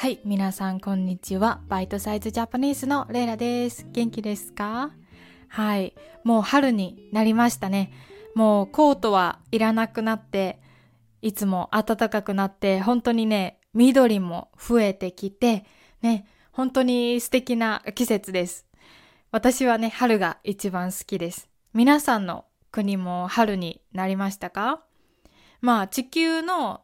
はい、皆さんこんにちは。バイトサイズジャパニーズのレイラです。元気ですか？はい、もう春になりましたね。もうコートはいらなくなって、いつも暖かくなって、本当にね、緑も増えてきて、ね、本当に素敵な季節です。私はね、春が一番好きです。皆さんの国も春になりましたか？まあ地球の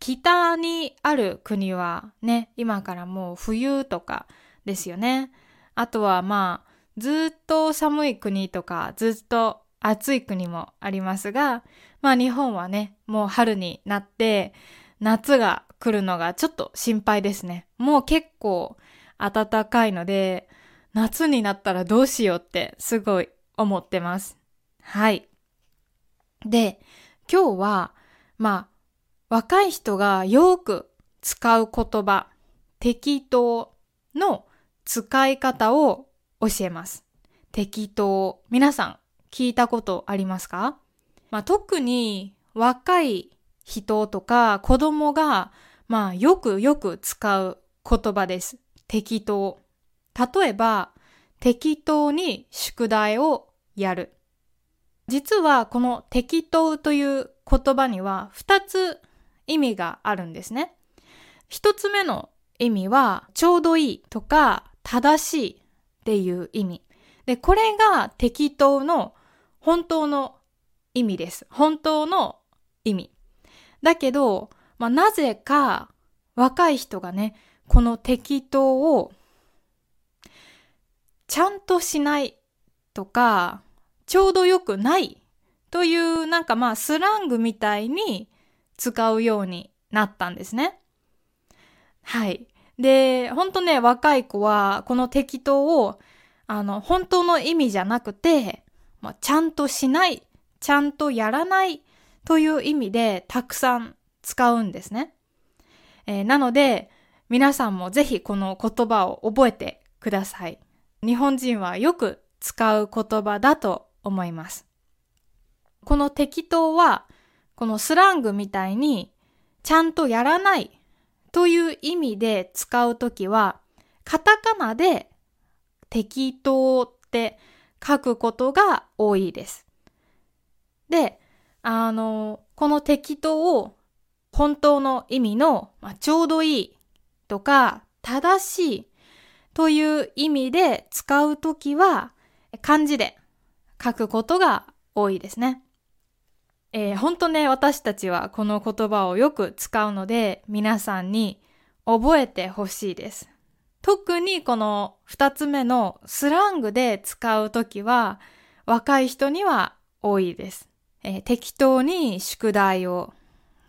北にある国はね、今からもう冬とかですよね。あとはまあ、ずっと寒い国とか、ずっと暑い国もありますが、まあ日本はね、もう春になって、夏が来るのがちょっと心配ですね。もう結構暖かいので、夏になったらどうしようってすごい思ってます。はい。で、今日は、まあ、若い人がよく使う言葉、適当の使い方を教えます。適当。皆さん聞いたことありますか？まあ、特に若い人とか子供が、まあ、よくよく使う言葉です。適当。例えば、適当に宿題をやる。実はこの適当という言葉には2つ意味があるんですね。1つ目の意味はちょうどいいとか正しいっていう意味。で、これが適当の本当の意味です。本当の意味。だけど、まあ、なぜか若い人がね、この適当をちゃんとしないとか、ちょうどよくないというなんかまあスラングみたいに使うようになったんですね。はい。で、ほんとね、若い子はこの適当をあの本当の意味じゃなくて、まあ、ちゃんとしない、ちゃんとやらないという意味でたくさん使うんですね。えーなので、皆さんもぜひこの言葉を覚えてください。日本人はよく使う言葉だと思います。この適当は、このスラングみたいに、ちゃんとやらないという意味で使うときは、カタカナで適当って書くことが多いです。で、あの、この適当を本当の意味の、まあ、ちょうどいいとか正しいという意味で使うときは漢字で書くことが多いですね。えー、ほんとね、私たちはこの言葉をよく使うので皆さんに覚えてほしいです。特にこの二つ目のスラングで使うときは若い人には多いです。えー適当に宿題を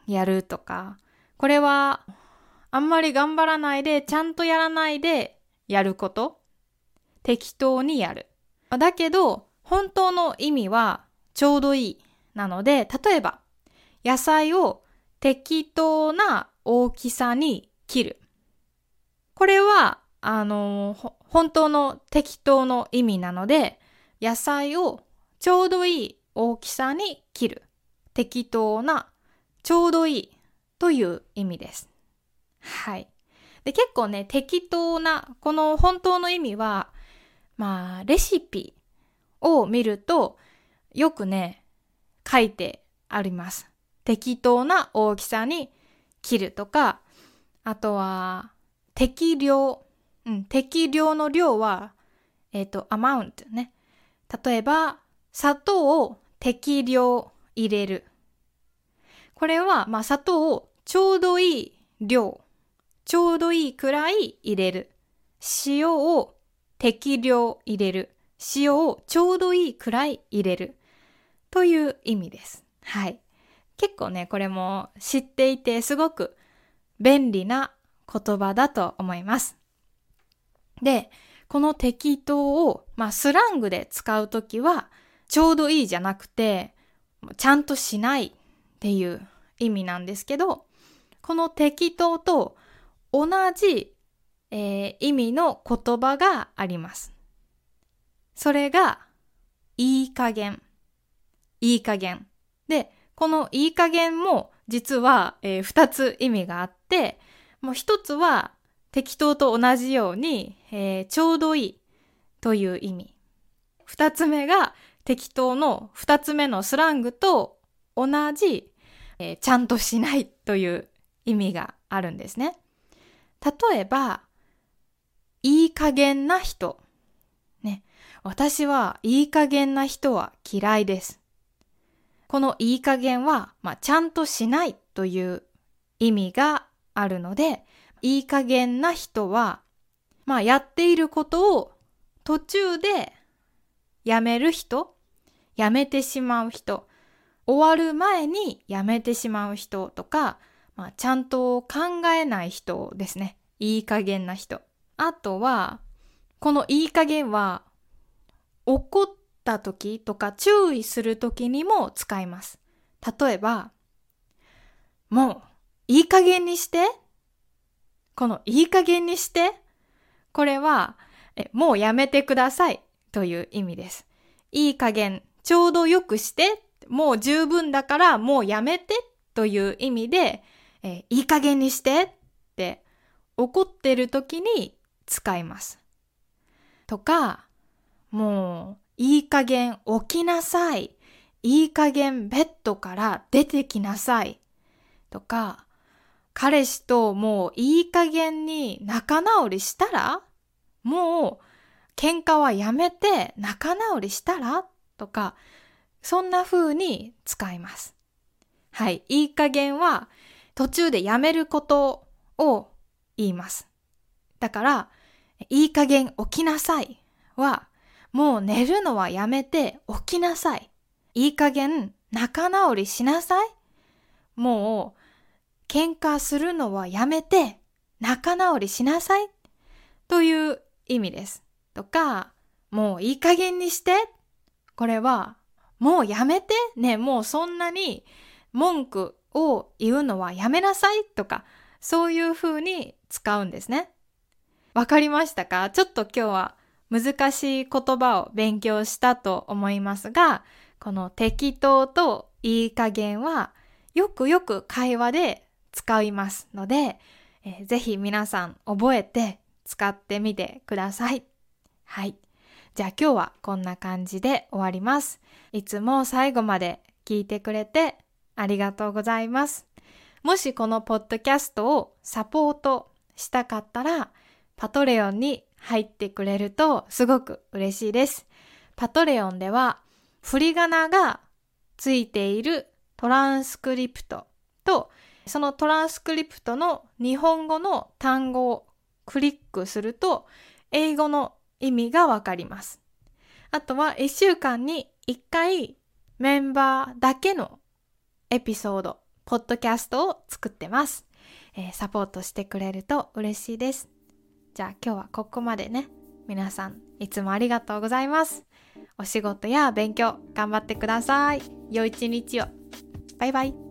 やるとか、これはあんまり頑張らないでちゃんとやらないでやること。適当にやる。だけど本当の意味はちょうどいい。なので、例えば野菜を適当な大きさに切る。これは、あの、本当の適当の意味なので、野菜をちょうどいい大きさに切る。適当な、ちょうどいいという意味です。はい。で、結構ね、適当な、この本当の意味は、まあ、レシピを見ると、よくね、書いてあります。適当な大きさに切るとか、あとは、適量。うん、適量の量は、えっ、と、amount ね。例えば、砂糖を適量入れる。これは、まあ、砂糖をちょうどいい量、ちょうどいいくらい入れる。塩を適量入れる。塩をちょうどいいくらい入れる。という意味です。はい。結構ね、これも知っていてすごく便利な言葉だと思います。で、この適当を、まあ、スラングで使うときは、ちょうどいいじゃなくて、ちゃんとしないっていう意味なんですけど、この適当と同じ、えー意味の言葉があります。それが、いい加減。いい加減。で、このいい加減も実は、えー二つ意味があって、もう一つは適当と同じように、えー、ちょうどいいという意味。二つ目が適当の二つ目のスラングと同じ、えー、ちゃんとしないという意味があるんですね。例えば、いい加減な人。ね。私はいい加減な人は嫌いです。このいい加減は、まあ、ちゃんとしないという意味があるので、いい加減な人は、まあ、やっていることを途中でやめる人、やめてしまう人、終わる前にやめてしまう人とか、まあ、ちゃんと考えない人ですね。いい加減な人。あとは、このいい加減は、怒った時とか注意する時にも使います。例えば、もう、いい加減にしてこのいい加減にしてこれは、えもうやめてくださいという意味です。いい加減、ちょうどよくして、もう十分だからもうやめてという意味で、えいい加減にしてって怒ってる時に使います。とか、もういい加減起きなさい。いい加減ベッドから出てきなさい。とか、彼氏ともういい加減に仲直りしたら？もう喧嘩はやめて仲直りしたら？とか、そんな風に使います。はい。いい加減は途中でやめることを言います。だから、いい加減起きなさいは、もう寝るのはやめて起きなさい。いい加減仲直りしなさい。もう喧嘩するのはやめて仲直りしなさい。という意味です。とか、もういい加減にして。これは、もうやめて。ね、もうそんなに文句を言うのはやめなさいとか、そういう風に使うんですね。わかりましたか？ちょっと今日は難しい言葉を勉強したと思いますが、この適当といい加減はよくよく会話で使いますので、えー、ぜひ皆さん覚えて使ってみてください。はい。じゃあ今日はこんな感じで終わります。いつも最後まで聞いてくれてありがとうございます。もしこのポッドキャストをサポートしたかったら、パトレオンに入ってくれるとすごく嬉しいです。パトレオンでは振り仮名がついているトランスクリプトとそのトランスクリプトの日本語の単語をクリックすると英語の意味がわかります。あとは1週間に1回メンバーだけのエピソード、ポッドキャストを作ってます。サポートしてくれると嬉しいです。じゃあ今日はここまでね。皆さんいつもありがとうございます。お仕事や勉強頑張ってください。良い一日を。バイバイ。